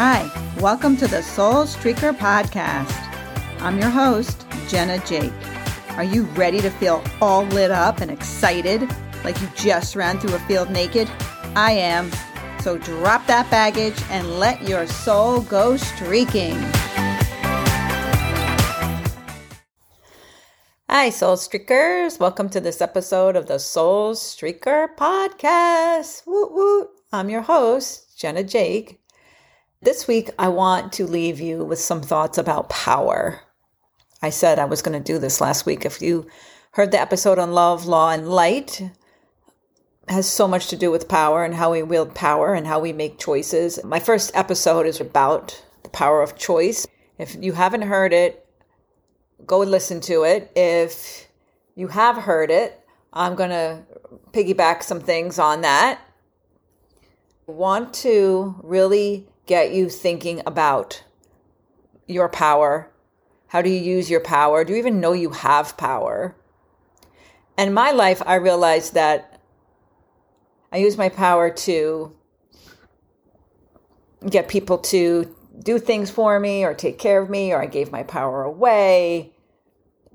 Hi, welcome to the Soul Streaker Podcast. I'm your host, Jenna Jake. Are you ready to feel all lit up and excited like you just ran through a field naked? I am. So drop that baggage and let your soul go streaking. Hi, Soul Streakers. Welcome to this episode of the Soul Streaker Podcast. Woot woot. I'm your host, Jenna Jake. This week, I want to leave you with some thoughts about power. I said I was going to do this last week. If you heard the episode on love, law, and light, has so much to do with power and how we wield power and how we make choices. My first episode is about the power of choice. If you haven't heard it, go listen to it. If you have heard it, I'm going to piggyback some things on that. Want to really get you thinking about your power. How do you use your power? Do you even know you have power? In my life, I realized that I use my power to get people to do things for me or take care of me, or I gave my power away.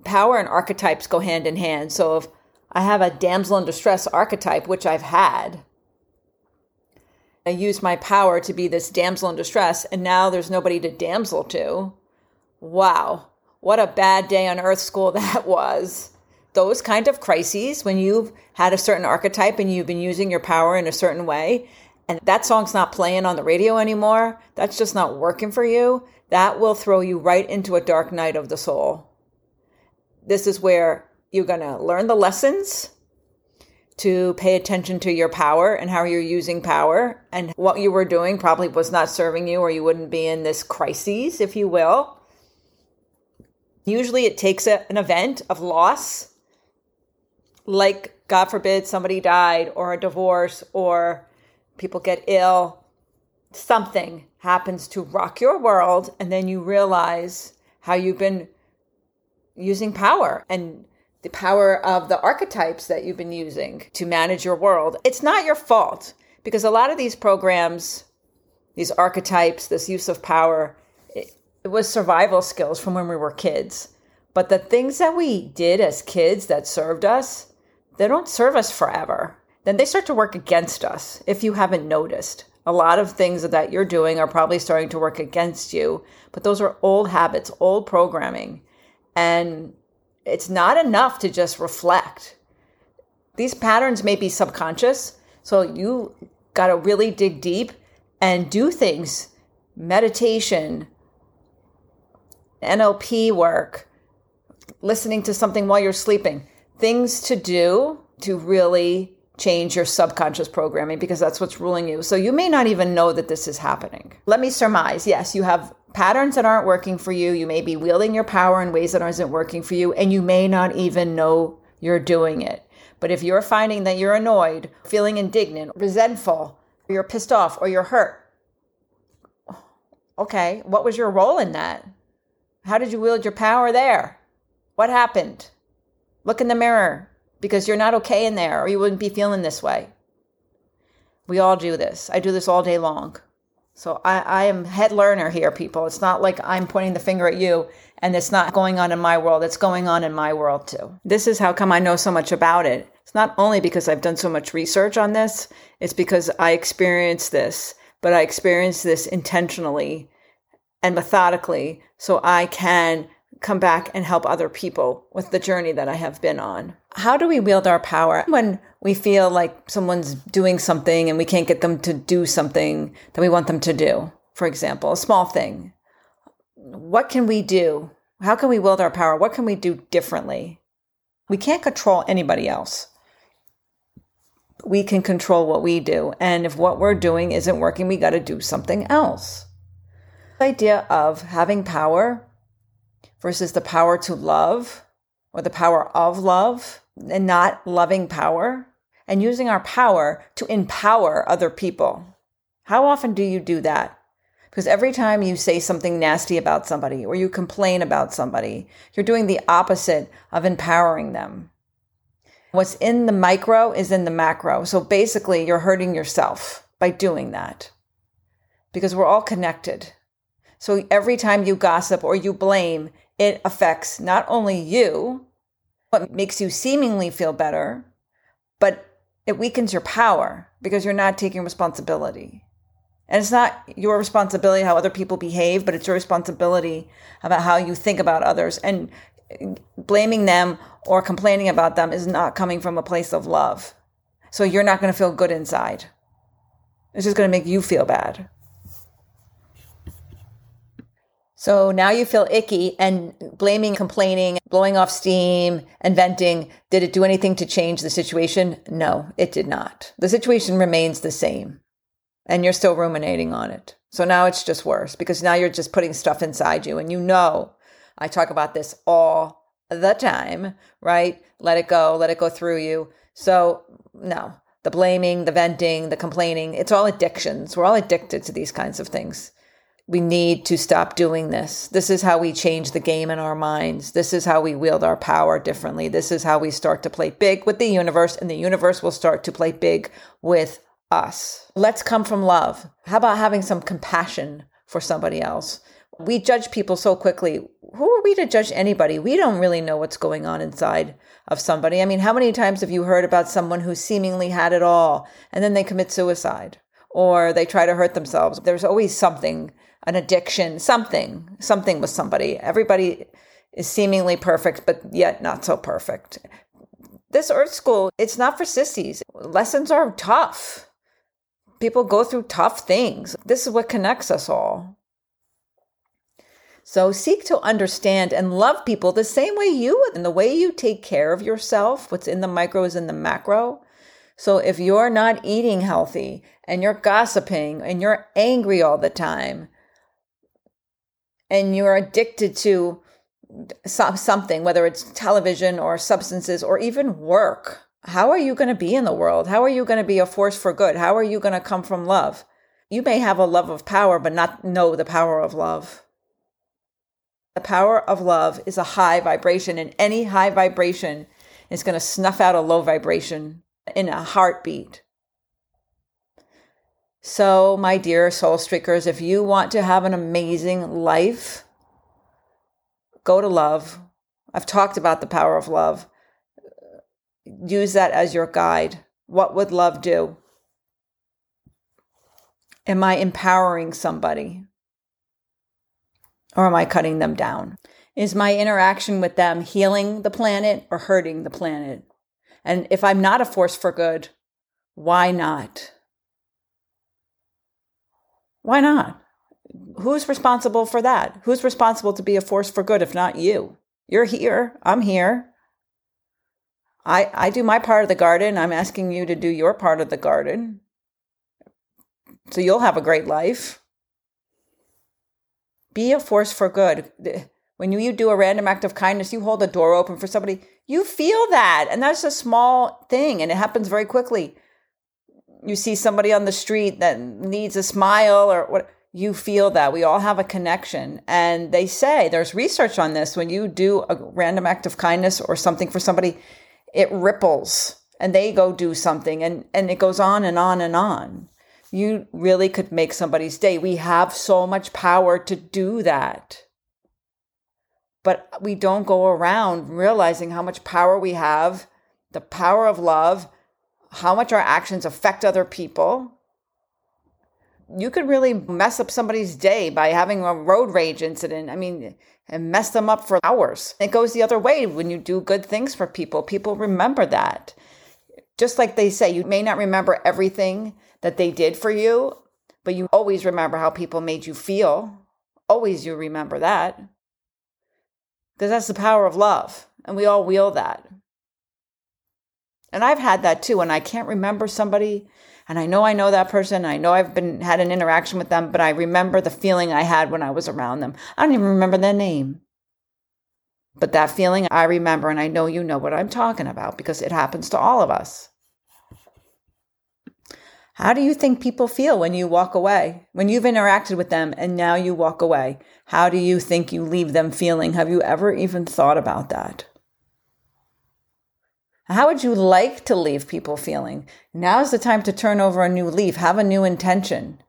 Power and archetypes go hand in hand. So if I have a damsel in distress archetype, which I've had, I used my power to be this damsel in distress, and now there's nobody to damsel to. Wow, what a bad day on Earth School that was. Those kind of crises, when you've had a certain archetype and you've been using your power in a certain way, and that song's not playing on the radio anymore, that's just not working for you, that will throw you right into a dark night of the soul. This is where you're going to learn the lessons to pay attention to your power and how you're using power. And what you were doing probably was not serving you or you wouldn't be in this crisis if you will. Usually it takes a, an event of loss. Like god forbid somebody died or a divorce or people get ill. Something happens to rock your world and then you realize how you've been using power. And the power of the archetypes that you've been using to manage your world. It's not your fault because a lot of these programs, these archetypes, this use of power, it, it was survival skills from when we were kids. But the things that we did as kids that served us, they don't serve us forever. Then they start to work against us if you haven't noticed. A lot of things that you're doing are probably starting to work against you, but those are old habits, old programming. And it's not enough to just reflect. These patterns may be subconscious, so you got to really dig deep and do things meditation, NLP work, listening to something while you're sleeping, things to do to really change your subconscious programming because that's what's ruling you. So you may not even know that this is happening. Let me surmise yes, you have patterns that aren't working for you. You may be wielding your power in ways that aren't working for you, and you may not even know you're doing it. But if you're finding that you're annoyed, feeling indignant, resentful, or you're pissed off, or you're hurt, okay, what was your role in that? How did you wield your power there? What happened? Look in the mirror because you're not okay in there, or you wouldn't be feeling this way. We all do this. I do this all day long. So I, I am head learner here, people. It's not like I'm pointing the finger at you and it's not going on in my world. It's going on in my world too. This is how come I know so much about it. It's not only because I've done so much research on this, it's because I experienced this, but I experienced this intentionally and methodically so I can come back and help other people with the journey that I have been on. How do we wield our power when we feel like someone's doing something and we can't get them to do something that we want them to do? For example, a small thing. What can we do? How can we wield our power? What can we do differently? We can't control anybody else. We can control what we do. And if what we're doing isn't working, we got to do something else. The idea of having power versus the power to love or the power of love and not loving power and using our power to empower other people. How often do you do that? Because every time you say something nasty about somebody or you complain about somebody, you're doing the opposite of empowering them. What's in the micro is in the macro. So basically, you're hurting yourself by doing that. because we're all connected. So every time you gossip or you blame, it affects not only you, what makes you seemingly feel better, but it weakens your power because you're not taking responsibility. And it's not your responsibility how other people behave, but it's your responsibility about how you think about others. And blaming them or complaining about them is not coming from a place of love. So you're not going to feel good inside. It's just going to make you feel bad. So now you feel icky and blaming, complaining, blowing off steam, and venting. Did it do anything to change the situation? No, it did not. The situation remains the same and you're still ruminating on it. So now it's just worse because now you're just putting stuff inside you and you know, I talk about this all the time, right? Let it go, let it go through you. So no, the blaming, the venting, the complaining, it's all addictions. We're all addicted to these kinds of things we need to stop doing this. This is how we change the game in our minds. This is how we wield our power differently. This is how we start to play big with the universe, and the universe will start to play big with us. Let's come from love. How about having some compassion for somebody else? We judge people so quickly. Who are we to judge anybody? We don't really know what's going on inside of somebody. I mean, how many times have you heard about someone who seemingly had it all and then they commit suicide or they try to hurt themselves? There's always something an addiction, something, something with somebody. Everybody is seemingly perfect, but yet not so perfect. This Earth School, it's not for sissies. Lessons are tough. People go through tough things. This is what connects us all. So seek to understand and love people the same way you would, and the way you take care of yourself. What's in the micro is in the macro. So if you're not eating healthy and you're gossiping and you're angry all the time, and you're addicted to something, whether it's television or substances or even work, how are you going to be in the world? How are you going to be a force for good? How are you going to come from love? You may have a love of power, but not know the power of love. The power of love is a high vibration, and any high vibration is going to snuff out a low vibration in a heartbeat. So, my dear soul streakers, if you want to have an amazing life, go to love. I've talked about the power of love. Use that as your guide. What would love do? Am I empowering somebody? Or am I cutting them down? Is my interaction with them healing the planet or hurting the planet? And if I'm not a force for good, why not? Why not? Who's responsible for that? Who's responsible to be a force for good if not you? You're here. I'm here. I, I do my part of the garden. I'm asking you to do your part of the garden. So you'll have a great life. Be a force for good. When you, do a random act of kindness, you hold a door open for somebody, you feel that. And that's a small thing and it happens very quickly you see somebody on the street that needs a smile or what you feel that. We all have a connection. And they say there's research on this. When you do a random act of kindness or something for somebody it ripples and they go do something and and it goes on and on and on. You really could make somebody's day. We have so much power to do that. But we don't go around realizing how much power we have the power of love how much our actions affect other people. You could really mess up somebody's day by having a road rage incident. I mean, and mess them up for hours. It goes the other way when you do good things for people. People remember that. Just like they say, you may not remember everything that they did for you, but you always remember how people made you feel. Always you remember that. Because that's the power of love. And we all wield that. And I've had that too. And I can't remember somebody and I know I know that person. I know I've been had an interaction with them, but I remember the feeling I had when I was around them. I don't even remember their name. But that feeling I remember, and I know you know what I'm talking about because it happens to all of us. How do you think people feel when you walk away? When you've interacted with them and now you walk away, how do you think you leave them feeling? Have you ever even thought about that? How would you like to leave people feeling? Now's the time to turn over a new leaf, have a new intention.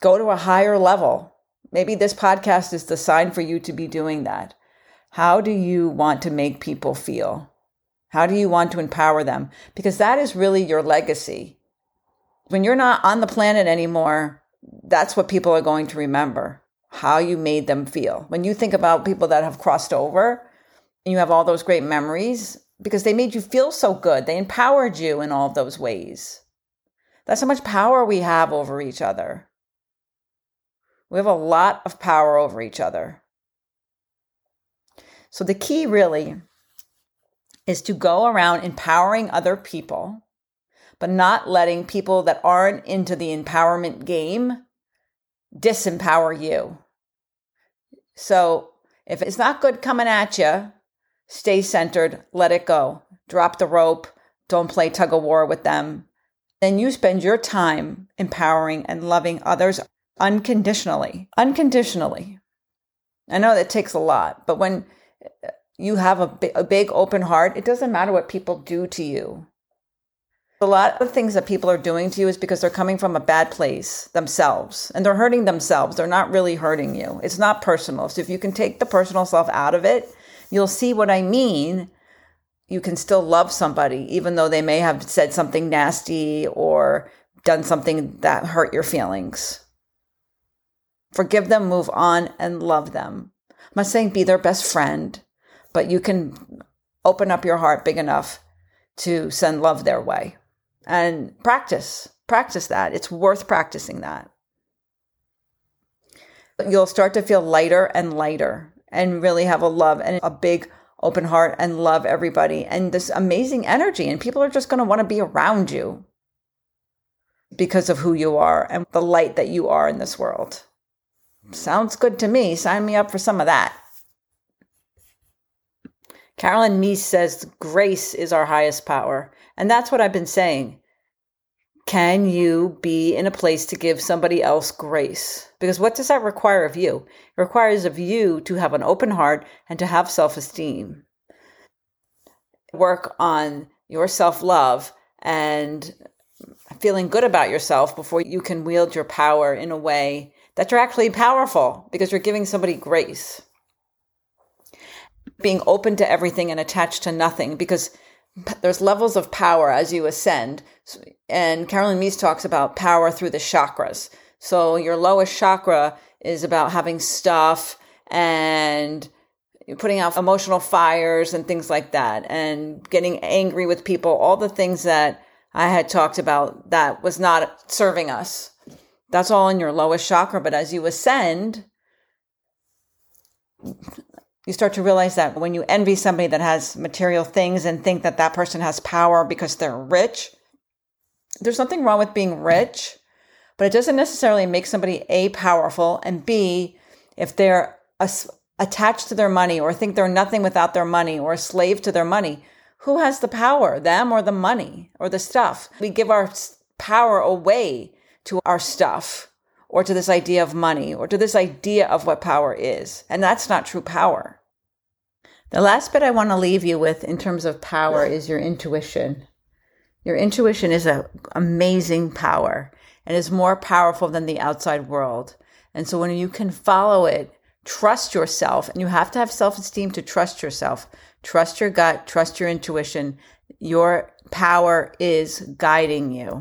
Go to a higher level. Maybe this podcast is the sign for you to be doing that. How do you want to make people feel? How do you want to empower them? Because that is really your legacy. When you're not on the planet anymore, that's what people are going to remember how you made them feel. When you think about people that have crossed over you have all those great memories because they made you feel so good, they empowered you in all of those ways. That's how much power we have over each other. We have a lot of power over each other. So the key really is to go around empowering other people, but not letting people that aren't into the empowerment game disempower you. So if it's not good coming at you, stay centered, let it go. Drop the rope, don't play tug of war with them. Then you spend your time empowering and loving others unconditionally. Unconditionally. I know that takes a lot, but when you have a, a big open heart, it doesn't matter what people do to you. A lot of things that people are doing to you is because they're coming from a bad place themselves and they're hurting themselves. They're not really hurting you. It's not personal. So if you can take the personal self out of it, you'll see what I mean. You can still love somebody, even though they may have said something nasty or done something that hurt your feelings. Forgive them, move on, and love them. I'm not saying be their best friend, but you can open up your heart big enough to send love their way and practice practice that it's worth practicing that you'll start to feel lighter and lighter and really have a love and a big open heart and love everybody and this amazing energy and people are just going to want to be around you because of who you are and the light that you are in this world sounds good to me sign me up for some of that Carolyn Myss says grace is our highest power. And that's what I've been saying. Can you be in a place to give somebody else grace? Because what does that require of you? It requires of you to have an open heart and to have self esteem. Work on your self love and feeling good about yourself before you can wield your power in a way that you're actually powerful because you're giving somebody grace being open to everything and attached to nothing because there's levels of power as you ascend. And Carolyn Myss talks about power through the chakras. So your lowest chakra is about having stuff and putting out emotional fires and things like that and getting angry with people, all the things that I had talked about that was not serving us. That's all in your lowest chakra. But as you ascend, you start to realize that when you envy somebody that has material things and think that that person has power because they're rich, there's nothing wrong with being rich, but it doesn't necessarily make somebody A, powerful, and B, if they're a, attached to their money or think they're nothing without their money or a slave to their money, who has the power, them or the money or the stuff? We give our power away to our stuff or to this idea of money or to this idea of what power is. And that's not true power. The last bit I want to leave you with in terms of power is your intuition. Your intuition is an amazing power and is more powerful than the outside world. And so when you can follow it, trust yourself, and you have to have self esteem to trust yourself. Trust your gut, trust your intuition. Your power is guiding you.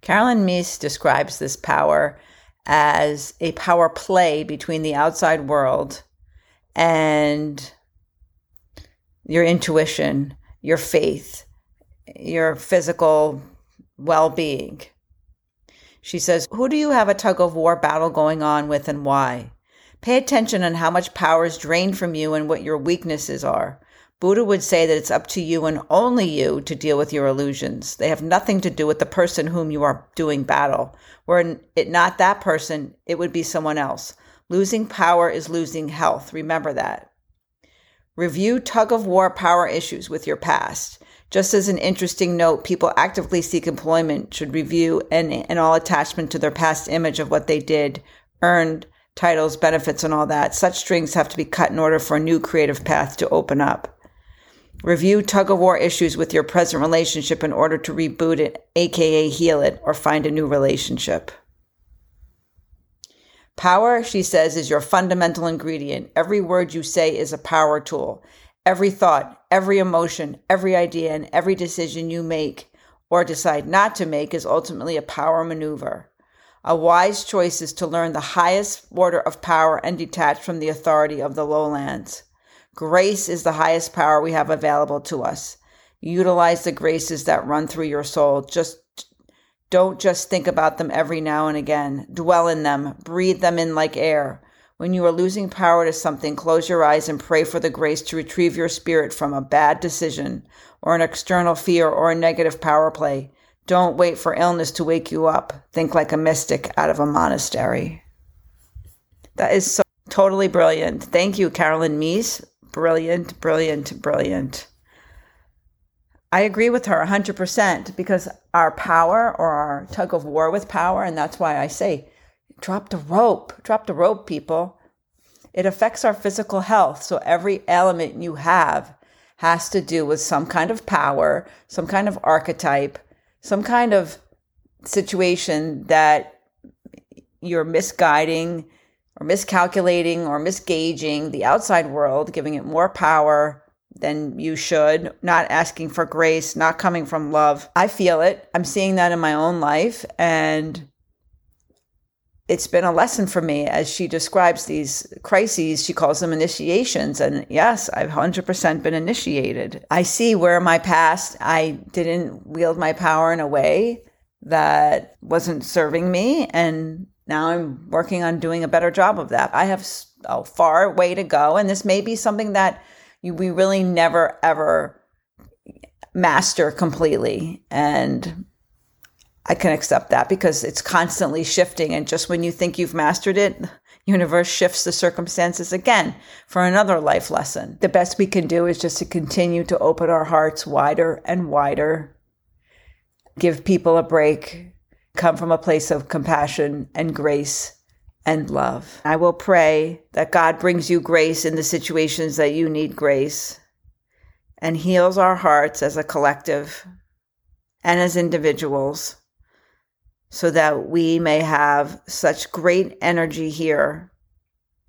Carolyn Myss describes this power as a power play between the outside world and your intuition, your faith, your physical well being. She says, Who do you have a tug of war battle going on with and why? Pay attention on how much power is drained from you and what your weaknesses are. Buddha would say that it's up to you and only you to deal with your illusions. They have nothing to do with the person whom you are doing battle. Were it not that person, it would be someone else. Losing power is losing health. Remember that. Review tug of war power issues with your past. Just as an interesting note, people actively seek employment should review and, and all attachment to their past image of what they did, earned, titles, benefits, and all that. Such strings have to be cut in order for a new creative path to open up. Review tug of war issues with your present relationship in order to reboot it, aka heal it, or find a new relationship. Power, she says, is your fundamental ingredient. Every word you say is a power tool. Every thought, every emotion, every idea, and every decision you make or decide not to make is ultimately a power maneuver. A wise choice is to learn the highest order of power and detach from the authority of the lowlands. Grace is the highest power we have available to us. Utilize the graces that run through your soul. Just don't just think about them every now and again. Dwell in them. Breathe them in like air. When you are losing power to something, close your eyes and pray for the grace to retrieve your spirit from a bad decision or an external fear or a negative power play. Don't wait for illness to wake you up. Think like a mystic out of a monastery. That is so totally brilliant. Thank you, Carolyn Myss. Brilliant, brilliant, brilliant. I agree with her 100% because our power or our tug of war with power, and that's why I say drop the rope, drop the rope, people. It affects our physical health. So every element you have has to do with some kind of power, some kind of archetype, some kind of situation that you're misguiding or miscalculating or misgauging the outside world, giving it more power than you should, not asking for grace, not coming from love. I feel it. I'm seeing that in my own life. And it's been a lesson for me as she describes these crises. She calls them initiations. And yes, I've 100% been initiated. I see where in my past, I didn't wield my power in a way that wasn't serving me. And now I'm working on doing a better job of that. I have a far way to go. And this may be something that we really never, ever master completely. And I can accept that because it's constantly shifting. And just when you think you've mastered it, universe shifts the circumstances again for another life lesson. The best we can do is just to continue to open our hearts wider and wider, give people a break, come from a place of compassion and grace and love. I will pray that God brings you grace in the situations that you need grace and heals our hearts as a collective and as individuals so that we may have such great energy here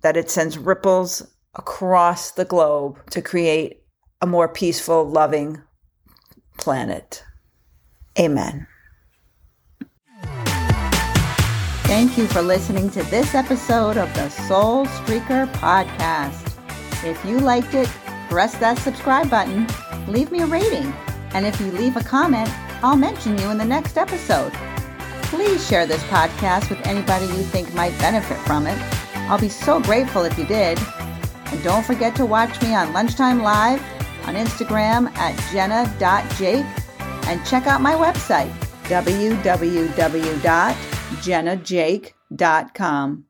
that it sends ripples across the globe to create a more peaceful, loving planet. Amen. Thank you for listening to this episode of the Soul Streaker podcast. If you liked it, press that subscribe button, leave me a rating, and if you leave a comment, I'll mention you in the next episode. Please share this podcast with anybody you think might benefit from it. I'll be so grateful if you did. And don't forget to watch me on Lunchtime Live on Instagram at jenna.jake and check out my website, www.jennajake.com.